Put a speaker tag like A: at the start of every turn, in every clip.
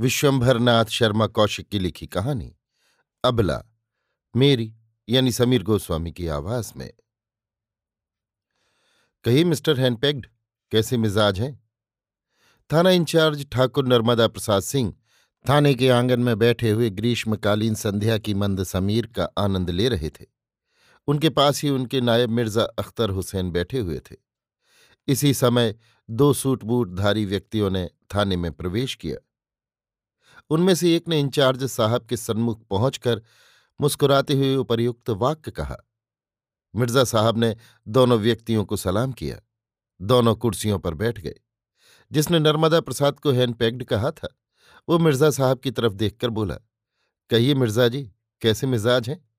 A: विश्वंभरनाथ शर्मा कौशिक की लिखी कहानी, अबला, मेरी, यानी समीर गोस्वामी की आवाज़ में। कही मिस्टर हैंडपेग्ड कैसे मिजाज हैं? थाना इंचार्ज ठाकुर नर्मदा प्रसाद सिंह, थाने के आँगन में बैठे हुए ग्रीष्मकालीन संध्या की मंद समीर का आनंद ले रहे थे। उनके पास ही उनके नायब मिर्ज़ा अख्तर हुसैन बैठे हुए थे। इसी समय दो सूट बूटधारी व्यक्तियों ने थाने में प्रवेश किया। उनमें से एक ने इंचार्ज साहब के सन्मुख पहुंचकर मुस्कुराते हुए उपर्युक्त वाक्य कहा। मिर्ज़ा साहब ने दोनों व्यक्तियों को सलाम किया। दोनों कुर्सियों पर बैठ गए। जिसने नर्मदा प्रसाद को हैंडपैक्ड कहा था, वो मिर्ज़ा साहब की तरफ़ देखकर बोला, कहिए मिर्ज़ा जी, कैसे मिजाज हैं?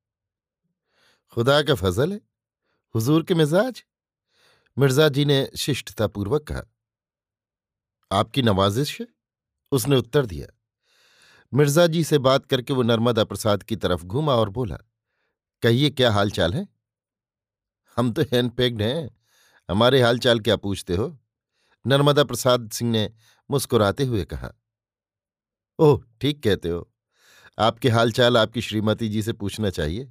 A: खुदा का फजल है। हुजूर के मिजाज? मिर्ज़ा जी ने शिष्टतापूर्वक कहा। आपकी नवाजिश है? उसने उत्तर दिया। मिर्ज़ा जी से बात करके वो नर्मदा प्रसाद की तरफ़ घूमा और बोला, कहिए, क्या हाल चाल है? हम तो हैंडपेग्ड हैं। हमारे हाल चाल क्या पूछते हो? नर्मदा प्रसाद सिंह ने मुस्कुराते हुए कहा, ओह, ठीक कहते हो। आपके हालचाल आपकी श्रीमती जी से पूछना चाहिए।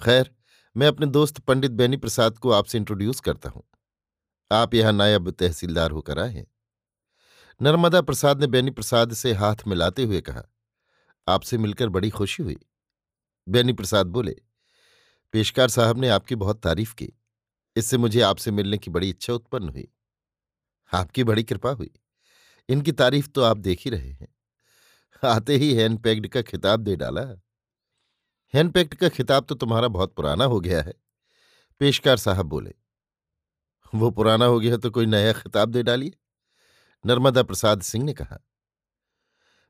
A: खैर, मैं अपने दोस्त पंडित बैनी प्रसाद को आपसे इंट्रोड्यूस करता हूँ। आप यहाँ नायब तहसीलदार होकर आए हैं। नर्मदा प्रसाद ने बेनी प्रसाद से हाथ मिलाते हुए कहा, आपसे मिलकर बड़ी खुशी हुई। बेनी प्रसाद बोले, पेशकार साहब ने आपकी बहुत तारीफ़ की। इससे मुझे आपसे मिलने की बड़ी इच्छा उत्पन्न हुई। आपकी बड़ी कृपा हुई। इनकी तारीफ़ तो आप देख ही रहे हैं। आते ही हैंडपैक्ड का खिताब दे डाला। हैंडपैक्ड का खिताब तो तुम्हारा बहुत पुराना हो गया है, पेशकार साहब बोले। वो पुराना हो गया तो कोई नया खिताब दे डालिए। नर्मदा प्रसाद सिंह ने कहा,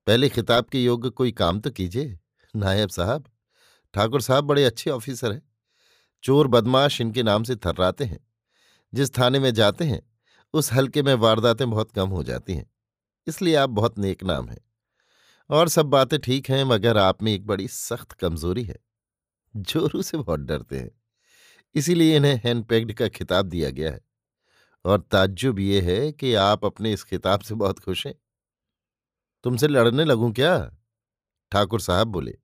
A: पहले खिताब के योग्य कोई काम तो कीजिए, नायब साहब। ठाकुर साहब बड़े अच्छे ऑफिसर हैं। चोर बदमाश इनके नाम से थर्राते हैं। जिस थाने में जाते हैं, उस हल्के में वारदातें बहुत कम हो जाती हैं। इसलिए आप बहुत नेक नाम हैं। और सब बातें ठीक हैं, मगर आप में एक बड़ी सख्त कमज़ोरी है। जोरू से बहुत डरते हैं। इसीलिए इन्हें हैंडपैक्ड का खिताब दिया गया है। और ताज्जुब ये है कि आप अपने इस खिताब से बहुत खुश हैं। तुमसे लड़ने लगूं क्या? ठाकुर साहब बोले,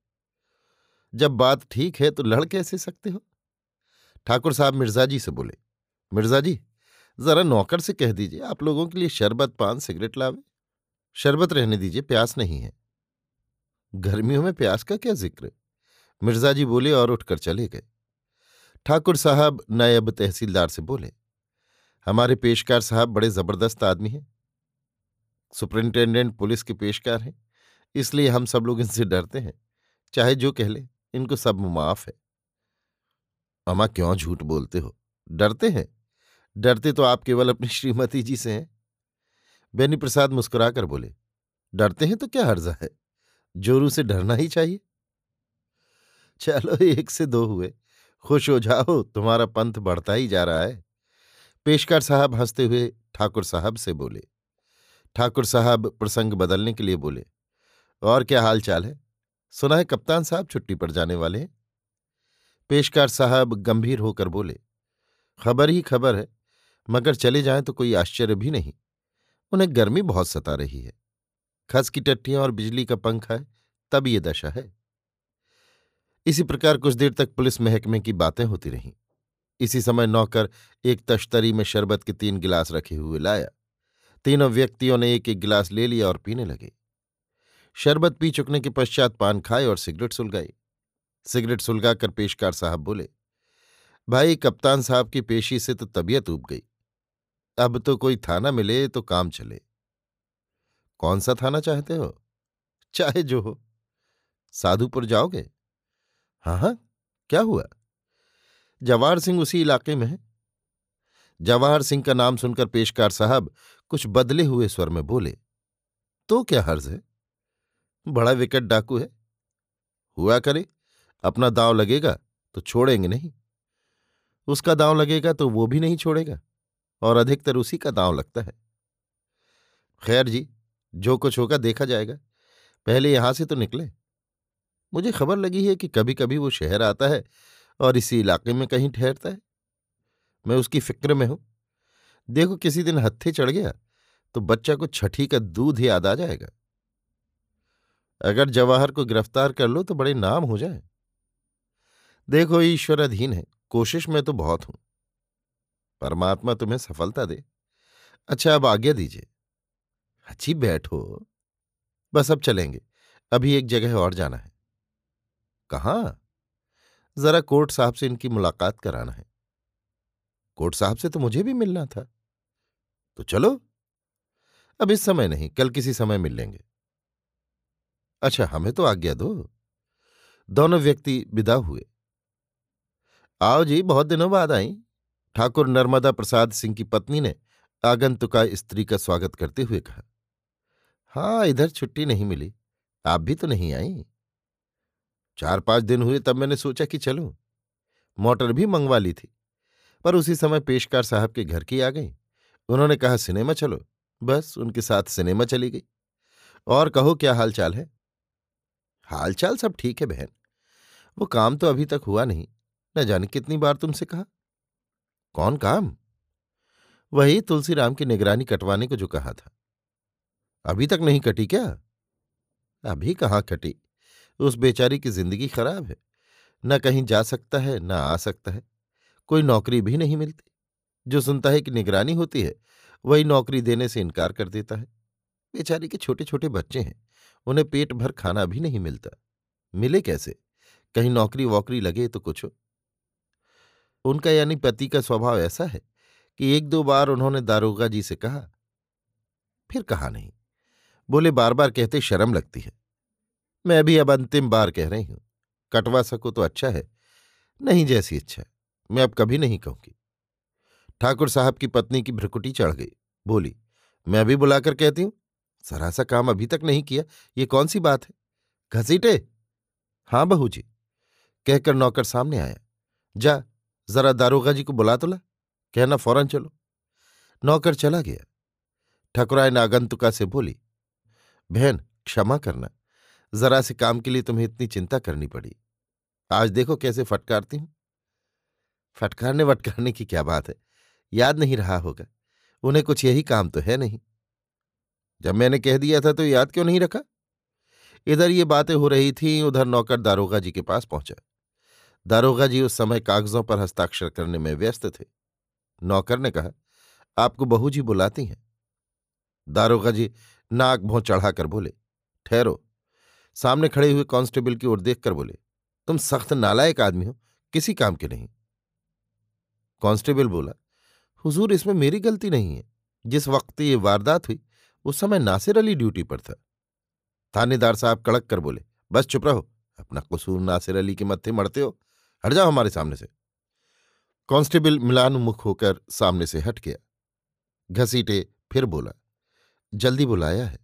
A: जब बात ठीक है तो लड़ कैसे सकते हो? ठाकुर साहब मिर्ज़ा जी से बोले, मिर्ज़ा जी, जरा नौकर से कह दीजिए, आप लोगों के लिए शरबत, पान, सिगरेट लावे। शरबत रहने दीजिए, प्यास नहीं है। गर्मियों में प्यास का क्या ज़िक्र? मिर्ज़ा जी बोले और उठकर चले गए। ठाकुर साहब नायब तहसीलदार से बोले हमारे पेशकार साहब बड़े ज़बरदस्त आदमी हैं। सुपरिंटेंडेंट पुलिस के पेशकार हैं, इसलिए हम सब लोग इनसे डरते हैं। चाहे जो कह ले, इनको सब माफ़ है। अमा क्यों झूठ बोलते हो? डरते हैं? डरते तो आप केवल अपनी श्रीमती जी से हैं। बेनी प्रसाद मुस्कुराकर बोले, डरते हैं तो क्या हर्जा है? जोरू से डरना ही चाहिए? चलो, एक से दो हुए। खुश हो जाओ, तुम्हारा पंथ बढ़ता ही जा रहा है। पेशकार साहब हँसते हुए ठाकुर साहब से बोले। ठाकुर साहब प्रसंग बदलने के लिए बोले, और क्या हाल चाल है? सुना है कप्तान साहब छुट्टी पर जाने वाले हैं? पेशकार साहब गंभीर होकर बोले, खबर ही खबर है, मगर चले जाएँ तो कोई आश्चर्य भी नहीं। उन्हें गर्मी बहुत सता रही है। खस की टट्टियाँ और बिजली का पंखा है, तब ये दशा है। इसी प्रकार कुछ देर तक पुलिस महकमे की बातें होती रहीं। इसी समय नौकर एक तश्तरी में शरबत के तीन गिलास रखे हुए लाया। तीनों व्यक्तियों ने एक एक गिलास ले लिया और पीने लगे। शरबत पी चुकने के पश्चात पान खाए और सिगरेट सुलगाई। सिगरेट सुलगाकर पेशकार साहब बोले, भाई, कप्तान साहब की पेशी से तो तबीयत उब गई। अब तो कोई थाना मिले तो काम चले। कौन सा थाना चाहते हो? चाहे जो हो। साधुपुर जाओगे? हाँ हाँ। क्या हुआ? जवाहर सिंह उसी इलाके में है। जवाहर सिंह का नाम सुनकर पेशकार साहब कुछ बदले हुए स्वर में बोले तो क्या हर्ज है? बड़ा विकट डाकू है। हुआ करे, अपना दांव लगेगा तो छोड़ेंगे नहीं। उसका दांव लगेगा तो वो भी नहीं छोड़ेगा, और अधिकतर उसी का दांव लगता है। खैर जी, जो कुछ होगा देखा जाएगा। पहले यहाँ से तो निकले। मुझे खबर लगी है कि कभी कभी वो शहर आता है और इसी इलाके में कहीं ठहरता है। मैं उसकी फ़िक्र में हूँ। देखो, किसी दिन हत्थे चढ़ गया तो बच्चा को छठी का दूध याद आ जाएगा। अगर जवाहर को गिरफ़्तार कर लो तो बड़े नाम हो जाए। देखो ईश्वर अधीन है, कोशिश में तो बहुत हूँ। परमात्मा तुम्हें सफलता दे। अच्छा अब आज्ञा दीजिए। अच्छी बैठो बस अब चलेंगे। अभी एक जगह और जाना है। कहाँ? जरा कोर्ट साहब से इनकी मुलाकात कराना है। कोर्ट साहब से तो मुझे भी मिलना था। तो चलो। अब इस समय नहीं, कल किसी समय मिल लेंगे। अच्छा हमें तो आज्ञा दो। दोनों व्यक्ति विदा हुए। आओ जी, बहुत दिनों बाद आई। ठाकुर नर्मदा प्रसाद सिंह की पत्नी ने आगंतुका स्त्री का स्वागत करते हुए कहा हाँ इधर छुट्टी नहीं मिली। आप भी तो नहीं आई? चार पाँच दिन हुए तब मैंने सोचा कि चलूँ। मोटर भी मंगवा ली थी, पर उसी समय पेशकार साहब के घर की आ गई। उन्होंने कहा, सिनेमा चलो। बस उनके साथ सिनेमा चली गई। और कहो, क्या हालचाल है? हालचाल सब ठीक है बहन। वो काम तो अभी तक हुआ नहीं। न जाने कितनी बार तुमसे कहा? कौन काम? वही तुलसीराम की निगरानी कटवाने को जो कहा था। अभी तक नहीं कटी क्या? अभी कहाँ कटी? उस बेचारी की ज़िंदगी खराब है। न कहीं जा सकता है, न आ सकता है। कोई नौकरी भी नहीं मिलती। जो सुनता है कि निगरानी होती है, वही नौकरी देने से इनकार कर देता है। बेचारी के छोटे छोटे बच्चे हैं, उन्हें पेट भर खाना भी नहीं मिलता। मिले कैसे? कहीं नौकरी वोकरी लगे तो कुछ हो। उनका यानी पति का स्वभाव ऐसा है कि एक दो बार उन्होंने दारोगा जी से कहा, फिर कहा नहीं। बोले बार बार कहते शर्म लगती है। मैं भी अब अंतिम बार कह रही हूँ। कटवा सको तो अच्छा है, नहीं जैसी इच्छा मैं अब कभी नहीं कहूँगी। ठाकुर साहब की पत्नी की भ्रकुटी चढ़ गई। बोली, मैं अभी बुलाकर कहती हूँ। सरा सा काम अभी तक नहीं किया। ये कौन सी बात है? घसीटे? हाँ बहू जी कहकर नौकर सामने आया। जा, जरा दारोगा जी को बुला तो ला। कहना फ़ौरन चलो। नौकर चला गया। ठकुराय नागंतुका से बोली, बहन, क्षमा करना। जरा से काम के लिए तुम्हें इतनी चिंता करनी पड़ी। आज देखो कैसे फटकारती हूँ। फटकारने वटकारने की क्या बात है? याद नहीं रहा होगा। उन्हें कुछ यही काम तो है नहीं। जब मैंने कह दिया था तो याद क्यों नहीं रखा? इधर ये बातें हो रही थीं, उधर नौकर दारोगा जी के पास पहुँचा। दारोगा जी उस समय कागजों पर हस्ताक्षर करने में व्यस्त थे। नौकर ने कहा, आपको बहू जी बुलाती हैं? दारोगा जी नाक भों चढ़ाकर बोले, ठहरो। सामने खड़े हुए कांस्टेबल की ओर देखकर बोले, तुम सख्त, नालायक आदमी हो, किसी काम के नहीं। कांस्टेबल बोला, हुजूर, इसमें मेरी गलती नहीं है। जिस वक्त ये वारदात हुई, उस समय नासिर अली ड्यूटी पर था। थानेदार साहब कड़क कर बोले, बस चुप रहो, अपना कसूर नासिर अली के मत्थे मरते हो, हट जाओ हमारे सामने से। कांस्टेबल मिलानुमुख होकर सामने से हट गया। घसीटे फिर बोला, जल्दी बुलाया है।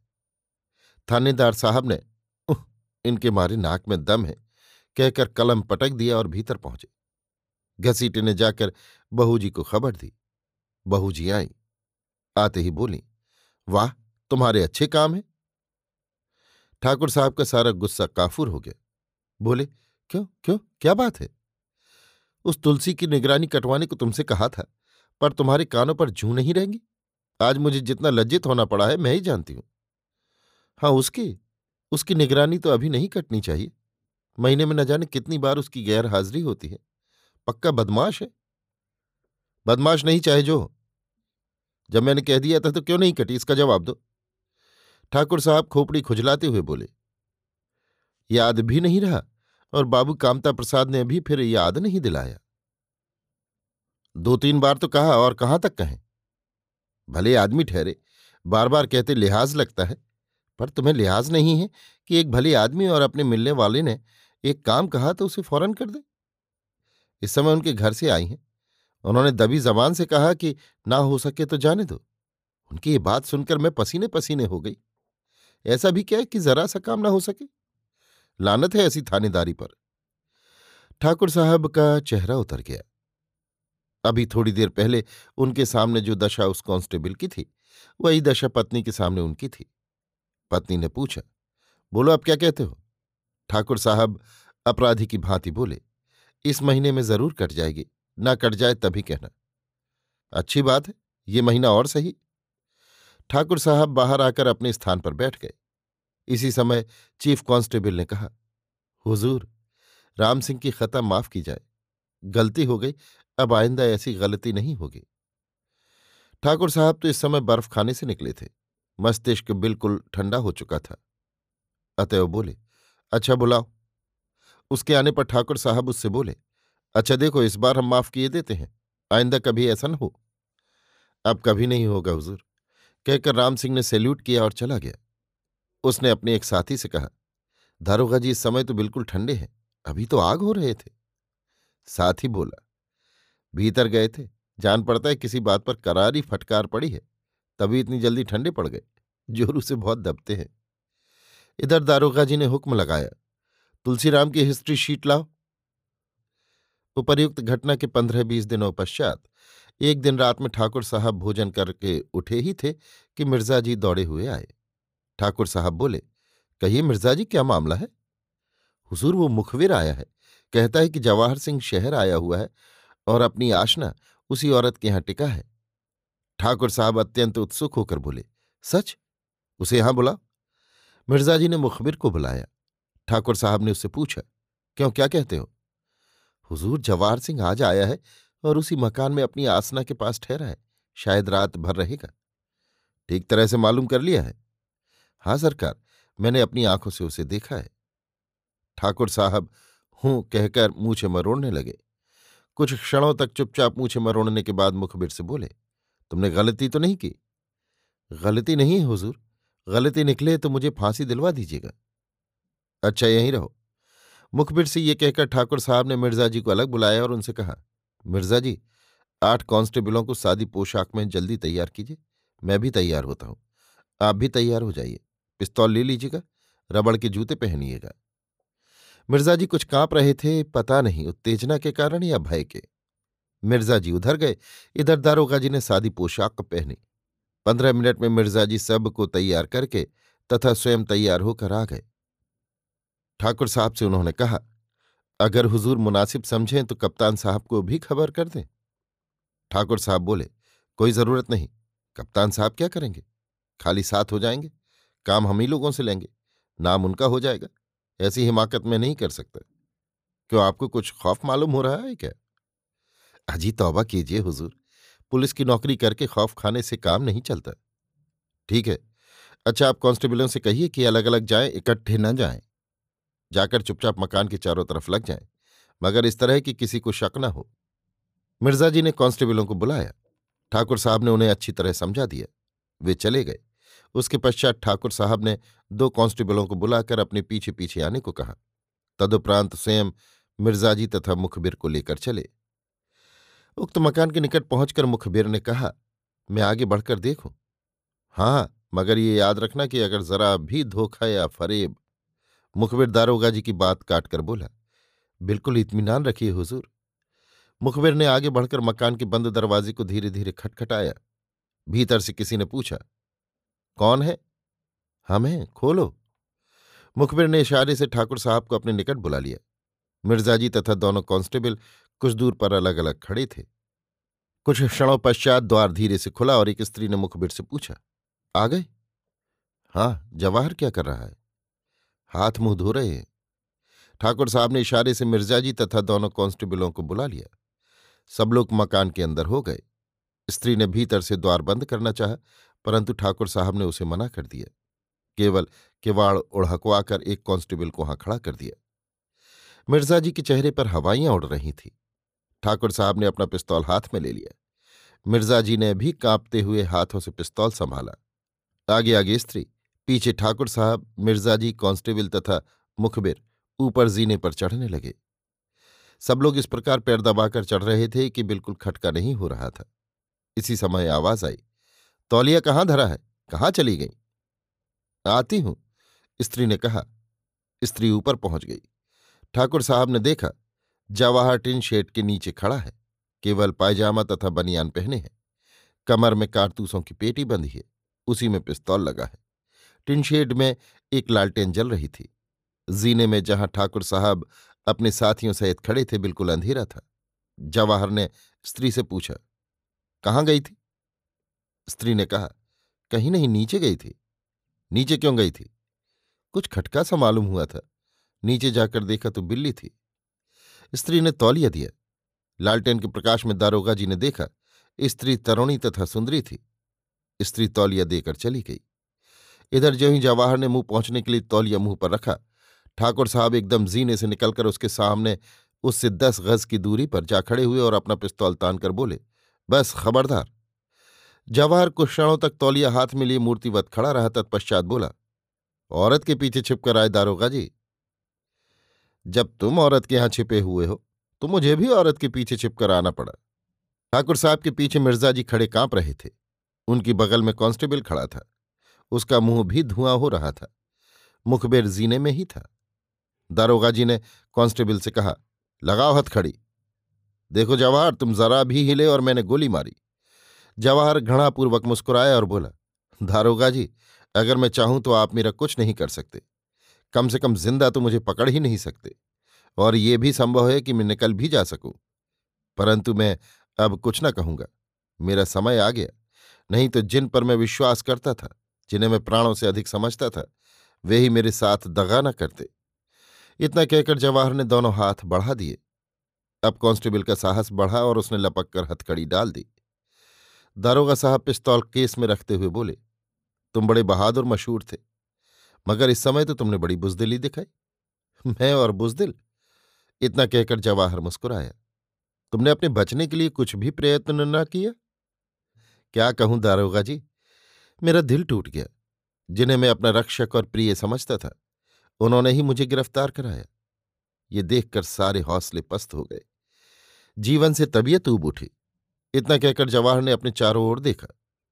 A: थानेदार साहब ने इनके मारे नाक में दम है, कहकर कलम पटक दिया और भीतर पहुँचे। घसीटे ने जाकर बहू जी को खबर दी। बहू जी आई। आते ही बोली, वाह, तुम्हारे अच्छे काम है? ठाकुर साहब का सारा गुस्सा काफूर हो गया। बोले, क्यों क्यों, क्या बात है? उस तुलसी की निगरानी कटवाने को तुमसे कहा था, पर तुम्हारे कानों पर जू नहीं रहेंगी। आज मुझे जितना लज्जित होना पड़ा है, मैं ही जानती हूँ। हाँ उसकी उसकी निगरानी तो अभी नहीं कटनी चाहिए। महीने में न जाने कितनी बार उसकी गैर हाजिरी होती है। पक्का बदमाश है? बदमाश नहीं चाहे जो जब मैंने कह दिया था तो क्यों नहीं कटी? इसका जवाब दो। ठाकुर साहब खोपड़ी खुजलाते हुए बोले, याद भी नहीं रहा और बाबू कामता प्रसाद ने भी फिर याद नहीं दिलाया। दो तीन बार तो कहा और कहाँ तक कहें? भले आदमी ठहरे बार बार कहते लिहाज लगता है। पर तुम्हें लिहाज नहीं है कि एक भले आदमी और अपने मिलने वाले ने एक काम कहा तो उसे फ़ौरन कर दे? इस समय उनके घर से आई हैं। उन्होंने दबी जबान से कहा कि ना हो सके तो जाने दो। उनकी ये बात सुनकर मैं पसीने पसीने हो गई। ऐसा भी क्या कि जरा सा काम ना हो सके? लानत है ऐसी थानेदारी पर। ठाकुर साहब का चेहरा उतर गया। अभी थोड़ी देर पहले उनके सामने जो दशा उस कांस्टेबल की थी, वही दशा पत्नी के सामने उनकी थी। पत्नी ने पूछा, बोलो, आप क्या कहते हो? ठाकुर साहब अपराधी की भांति बोले, इस महीने में ज़रूर कट जाएगी, ना कट जाए तभी कहना। अच्छी बात है, ये महीना और सही। ठाकुर साहब बाहर आकर अपने स्थान पर बैठ गए। इसी समय चीफ कांस्टेबल ने कहा, हुजूर, राम सिंह की खता माफ़ की जाए। गलती हो गई, अब आइंदा ऐसी गलती नहीं होगी। ठाकुर साहब तो इस समय बर्फ़ खाने से निकले थे। मस्तिष्क बिल्कुल ठंडा हो चुका था। अतएव बोले अच्छा बुलाओ। उसके आने पर ठाकुर साहब उससे बोले अच्छा देखो, इस बार हम माफ़ किए देते हैं। आइंदा कभी ऐसा न हो। अब कभी नहीं होगा, हुजूर। कहकर राम सिंह ने सैल्यूट किया और चला गया। उसने अपने एक साथी से कहा, दारोगा जी, इस समय तो बिल्कुल ठंडे हैं। अभी तो आग हो रहे थे। साथी बोला, भीतर गए थे। जान पड़ता है किसी बात पर करारी फटकार पड़ी है। तभी इतनी जल्दी ठंडे पड़ गए। जोरू से बहुत दबते हैं। इधर दारोगा जी ने हुक्म लगाया, तुलसीराम की हिस्ट्री शीट लाओ। उपर्युक्त घटना के पंद्रह बीस दिनों पश्चात, एक दिन रात में ठाकुर साहब भोजन करके उठे ही थे कि मिर्ज़ा जी दौड़े हुए आए। ठाकुर साहब बोले, कहिए मिर्ज़ा जी, क्या मामला है? हुजूर वो मुखबिर आया है, कहता है कि जवाहर सिंह शहर आया हुआ है और अपनी आशना उसी औरत के यहाँ टिका है। ठाकुर साहब अत्यंत उत्सुक होकर बोले, सच? उसे यहाँ बुला मिर्ज़ा जी ने मुखबिर को बुलाया। ठाकुर साहब ने उससे पूछा, क्यों, क्या कहते हो? हुजूर जवाहर सिंह आज आया है और उसी मकान में अपनी आसना के पास ठहरा है। शायद रात भर रहेगा। ठीक तरह से मालूम कर लिया है? हाँ सरकार, मैंने अपनी आँखों से उसे देखा है। ठाकुर साहब हूँ कहकर मूछे मरोड़ने लगे। कुछ क्षणों तक चुपचाप मूछे मरोड़ने के बाद मुखबिर से बोले तुमने गलती तो नहीं की? गलती नहीं है, हुजूर। गलती निकले तो मुझे फांसी दिलवा दीजिएगा। अच्छा यहीं रहो। मुखबिर से ये कहकर ठाकुर साहब ने मिर्ज़ा जी को अलग बुलाया और उनसे कहा, मिर्ज़ा जी, आठ कांस्टेबलों को सादी पोशाक में जल्दी तैयार कीजिए। मैं भी तैयार होता हूँ। आप भी तैयार हो जाइए। पिस्तौल ले लीजिएगा, रबड़ के जूते पहनिएगा। मिर्ज़ा जी कुछ काँप रहे थे, पता नहीं, उत्तेजना के कारण या भय के। मिर्ज़ा जी उधर गए। इधर दारोगा जी ने सादी पोशाक पहनी। पंद्रह मिनट में मिर्ज़ा जी सबको तैयार करके तथा स्वयं तैयार होकर आ गए। ठाकुर साहब से उन्होंने कहा, अगर हुजूर मुनासिब समझें तो कप्तान साहब को भी खबर कर दें। ठाकुर साहब बोले, कोई ज़रूरत नहीं, कप्तान साहब क्या करेंगे? खाली साथ हो जाएँगे, काम हम ही लोगों से लेंगे, नाम उनका हो जाएगा, ऐसी हिमाकत में नहीं कर सकता। क्यों, आपको कुछ खौफ मालूम हो रहा है क्या? अजी तौबा कीजिए, हुजूर। पुलिस की नौकरी करके खौफ खाने से काम नहीं चलता। ठीक है। अच्छा आप कांस्टेबलों से कहिए कि अलग अलग जाएँ, इकट्ठे न जाएँ। जाकर चुपचाप मकान के चारों तरफ़ लग जाएँ, मगर इस तरह कि किसी को शक न हो। मिर्ज़ा जी ने कांस्टेबलों को बुलाया। ठाकुर साहब ने उन्हें अच्छी तरह समझा दिया। वे चले गए। उसके पश्चात ठाकुर साहब ने दो कांस्टेबलों को बुलाकर अपने पीछे पीछे आने को कहा। तदुपरांत स्वयं मिर्जाजी तथा मुखबिर को लेकर चले। उक्त मकान के निकट पहुंचकर मुखबिर ने कहा, मैं आगे बढ़कर देखूँ? हाँ मगर ये याद रखना कि अगर जरा भी धोखा या फरेब मुखबिर दारोगा जी की बात काटकर बोला, बिल्कुल इतमान रखिए हुजूर। मुखबिर ने आगे बढ़कर मकान के बंद दरवाजे को धीरे धीरे खटखटाया, भीतर से किसी ने पूछा, कौन है? हम हैं खोलो। मुखबिर ने इशारे से ठाकुर साहब को अपने निकट बुला लिया। मिर्जाजी तथा दोनों कांस्टेबल कुछ दूर पर अलग अलग खड़े थे। कुछ क्षणों पश्चात द्वार धीरे से खुला और एक स्त्री ने मुखबिर से पूछा, आ गए? हाँ जवाहर क्या कर रहा है? हाथ मुँह धो रहे हैं। ठाकुर साहब ने इशारे से मिर्जाजी तथा दोनों कांस्टेबलों को बुला लिया। सब लोग मकान के अंदर हो गए। स्त्री ने भीतर से द्वार बंद करना चाहा, परंतु ठाकुर साहब ने उसे मना कर दिया। केवल किवाड़ उड़हकवाकर एक कांस्टेबल को वहाँ खड़ा कर दिया। मिर्ज़ा जी के चेहरे पर हवाइयाँ उड़ रही थी। ठाकुर साहब ने अपना पिस्तौल हाथ में ले लिया। मिर्ज़ा जी ने भी कांपते हुए हाथों से पिस्तौल संभाला। आगे आगे, स्त्री, पीछे ठाकुर साहब, मिर्ज़ा जी, कांस्टेबल तथा मुखबिर ऊपर जीने पर चढ़ने लगे। सब लोग इस प्रकार पैर दबाकर चढ़ रहे थे कि बिल्कुल खटका नहीं हो रहा था। इसी समय आवाज़ आई, तौलिया कहाँ धरा है? कहाँ चली गई? आती हूँ, स्त्री ने कहा। स्त्री ऊपर पहुँच गई। ठाकुर साहब ने देखा जवाहर टिन शेड के नीचे खड़ा है। केवल पायजामा तथा बनियान पहने हैं। कमर में कारतूसों की पेटी बंधी है। उसी में पिस्तौल लगा है। टिनशेड में एक लालटेन जल रही थी। जीने में जहाँ ठाकुर साहब अपने साथियों सहित खड़े थे, बिल्कुल अंधेरा था। जवाहर ने स्त्री से पूछा, कहाँ गई थी? स्त्री ने कहा, कहीं नहीं, नीचे गई थी। नीचे क्यों गई थी? कुछ खटका सा मालूम हुआ था। नीचे जाकर देखा तो बिल्ली थी। स्त्री ने तौलिया दिया। लालटेन के प्रकाश में दारोगा जी ने देखा, स्त्री तरुणी तथा सुंदरी थी। स्त्री तौलिया देकर चली गई। इधर जो ही जवाहर ने मुँह पहुँचने के लिए तौलिया मुँह पर रखा, ठाकुर साहब एकदम जीने से निकलकर उसके सामने उससे दस गज की दूरी पर जा खड़े हुए और अपना पिस्तौल तान कर बोले, बस, खबरदार। जवाहर कुछ क्षणों तक तौलिया हाथ में लिए मूर्तिवत खड़ा रहा, तत्पश्चात बोला, औरत के पीछे छिपकर आए दारोगा जी जब तुम औरत के यहाँ छिपे हुए हो तो मुझे भी औरत के पीछे छिपकर आना पड़ा। ठाकुर साहब के पीछे मिर्ज़ा जी खड़े काँप रहे थे। उनकी बगल में कांस्टेबल खड़ा था। उसका मुँह भी धुआँ हो रहा था। मुखबेर जीने में ही था। दारोगा जी ने कांस्टेबल से कहा, लगाओ हथ खड़ी। देखो जवाहर, तुम जरा भी हिले और मैंने गोली मारी। जवाहर घृणापूर्वक मुस्कुराया और बोला, दारोगा जी, अगर मैं चाहूँ तो आप मेरा कुछ नहीं कर सकते। कम से कम ज़िंदा तो मुझे पकड़ ही नहीं सकते, और ये भी संभव है कि मैं निकल भी जा सकूँ। परंतु मैं अब कुछ न कहूँगा, मेरा समय आ गया। नहीं तो जिन पर मैं विश्वास करता था, जिन्हें मैं प्राणों से अधिक समझता था, वे ही मेरे साथ दगा न करते। इतना कहकर जवाहर ने दोनों हाथ बढ़ा दिए। अब कांस्टेबल का साहस बढ़ा और उसने लपक कर हथकड़ी डाल दी। दारोगा साहब पिस्तौल केस में रखते हुए बोले, तुम बड़े बहादुर मशहूर थे। मगर इस समय तो तुमने बड़ी बुजदिली दिखाई। मैं और बुजदिल? इतना कहकर जवाहर मुस्कुराया। तुमने अपने बचने के लिए कुछ भी प्रयत्न न किया? क्या कहूँ दारोगा जी, मेरा दिल टूट गया, जिन्हें मैं अपना रक्षक और प्रिय समझता था। उन्होंने ही मुझे गिरफ़्तार कराया। ये देखकर सारे हौसले पस्त हो गए। जीवन से तबीयत ऊब उठी। इतना कहकर जवाहर ने अपने चारों ओर देखा।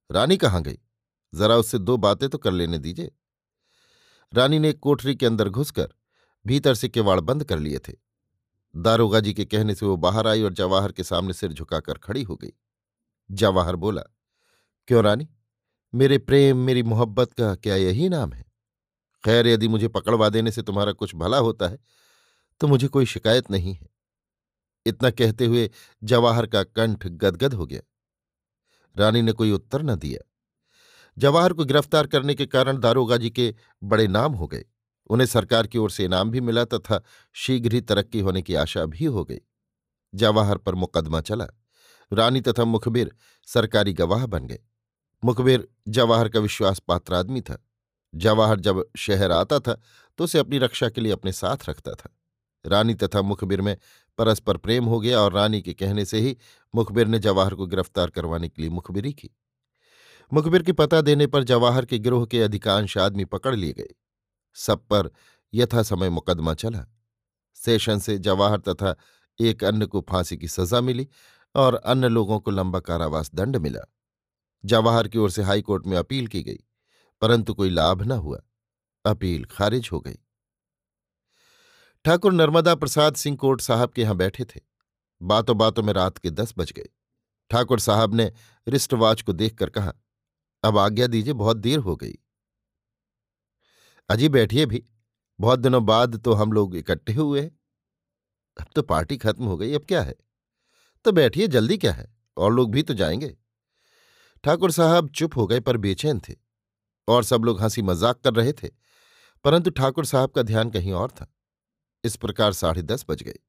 A: रानी कहाँ गई? जरा उससे दो बातें तो कर लेने दीजिए। रानी ने कोठरी के अंदर घुसकर भीतर से किवाड़ बंद कर लिए थे। दारोगा जी के कहने से वो बाहर आई और जवाहर के सामने सिर झुकाकर खड़ी हो गई। जवाहर बोला, क्यों रानी? मेरे प्रेम, मेरी मोहब्बत का क्या यही नाम है? खैर, यदि मुझे पकड़वा देने से तुम्हारा कुछ भला होता है तो मुझे कोई शिकायत नहीं है। इतना कहते हुए जवाहर का कंठ गदगद हो गया। रानी ने कोई उत्तर न दिया। जवाहर को गिरफ़्तार करने के कारण दारोगा जी के बड़े नाम हो गए। उन्हें सरकार की ओर से इनाम भी मिला तथा शीघ्र ही तरक्की होने की आशा भी हो गई। जवाहर पर मुकदमा चला। रानी तथा मुखबिर सरकारी गवाह बन गए। मुखबिर जवाहर का विश्वास पात्र आदमी था। जवाहर जब शहर आता था तो उसे अपनी रक्षा के लिए अपने साथ रखता था। रानी तथा मुखबिर में परस्पर प्रेम हो गया और रानी के कहने से ही मुखबिर ने जवाहर को गिरफ़्तार करवाने के लिए मुखबिरी की। मुखबिर की पता देने पर जवाहर के गिरोह के अधिकांश आदमी पकड़ लिए गए। सब पर यथा समय मुकदमा चला। सेशन से जवाहर तथा एक अन्य को फांसी की सजा मिली और अन्य लोगों को लंबा कारावास दंड मिला। जवाहर की ओर से हाईकोर्ट में अपील की गई, परंतु कोई लाभ न हुआ। अपील खारिज हो गई। ठाकुर नर्मदा प्रसाद सिंह कोर्ट साहब के यहाँ बैठे थे। बातों बातों में रात के दस बज गए। ठाकुर साहब ने रिस्ट वॉच को देखकर कहा अब आज्ञा दीजिए, बहुत देर हो गई। अजी बैठिए भी, बहुत दिनों बाद तो हम लोग इकट्ठे हुए हैं। अब तो पार्टी खत्म हो गई, अब क्या है? तो बैठिए, जल्दी क्या है? और लोग भी तो जाएँगे। ठाकुर साहब चुप हो गए पर बेचैन थे और सब लोग हँसी मज़ाक कर रहे थे, परंतु ठाकुर साहब का ध्यान कहीं और था। इस प्रकार साढ़े दस बज गए।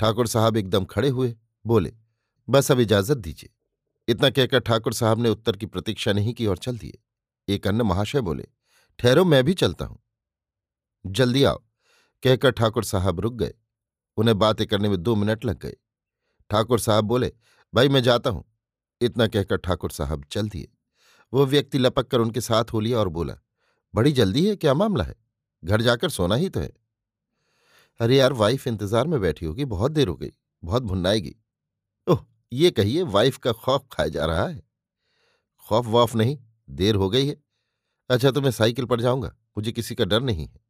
A: ठाकुर साहब एकदम खड़े हुए, बोले, बस अब इजाज़त दीजिए। इतना कहकर ठाकुर साहब ने उत्तर की प्रतीक्षा नहीं की और चल दिए। एक अन्य महाशय बोले, ठहरो, मैं भी चलता हूँ। जल्दी आओ। कहकर ठाकुर साहब रुक गए। उन्हें बातें करने में दो मिनट लग गए। ठाकुर साहब बोले, भाई, मैं जाता हूँ। इतना कहकर ठाकुर साहब चल दिए। वो व्यक्ति लपक कर उनके साथ हो लिया और बोला, बड़ी जल्दी है, क्या मामला है? घर जाकर सोना ही तो है। अरे यार वाइफ इंतज़ार में बैठी होगी, बहुत देर हो गई, बहुत भुन्नाएगी। ये कहिए वाइफ का खौफ खाया जा रहा है। खौफ वौफ नहीं, देर हो गई है। अच्छा तो मैं साइकिल पर जाऊँगा, मुझे किसी का डर नहीं है।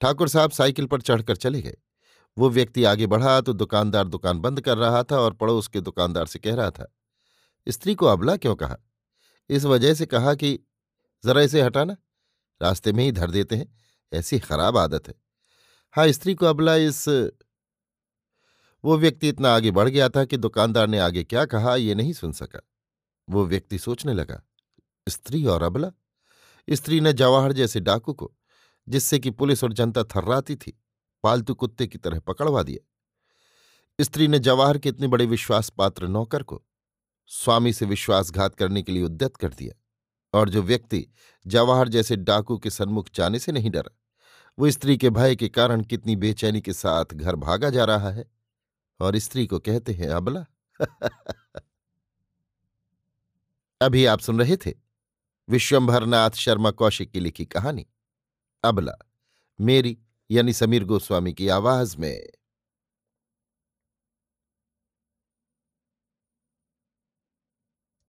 A: ठाकुर साहब साइकिल पर चढ़कर चले गए। वो व्यक्ति आगे बढ़ा तो दुकानदार दुकान बंद कर रहा था और पड़ोस के दुकानदार से कह रहा था, स्त्री को अबला क्यों कहा? इस वजह से कहा कि जरा इसे हटाना, रास्ते में ही धर देते हैं, ऐसी खराब आदत है। हाँ स्त्री को अबला इस वो व्यक्ति इतना आगे बढ़ गया था कि दुकानदार ने आगे क्या कहा ये नहीं सुन सका। वो व्यक्ति सोचने लगा, स्त्री और अबला? स्त्री ने जवाहर जैसे डाकू को, जिससे कि पुलिस और जनता थर्राती थी, पालतू कुत्ते की तरह पकड़वा दिया। स्त्री ने जवाहर के इतने बड़े विश्वास पात्र नौकर को, स्वामी से विश्वासघात करने के लिए उद्यत कर दिया। और जो व्यक्ति जवाहर जैसे डाकू के सन्मुख जाने से नहीं डरा, वो स्त्री के भय के कारण कितनी बेचैनी के साथ घर भागा जा रहा है। और स्त्री को कहते हैं, अबला। अभी आप सुन रहे थे विश्वंभरनाथ शर्मा कौशिक की लिखी कहानी, अबला, मेरी यानी समीर गोस्वामी की आवाज़ में।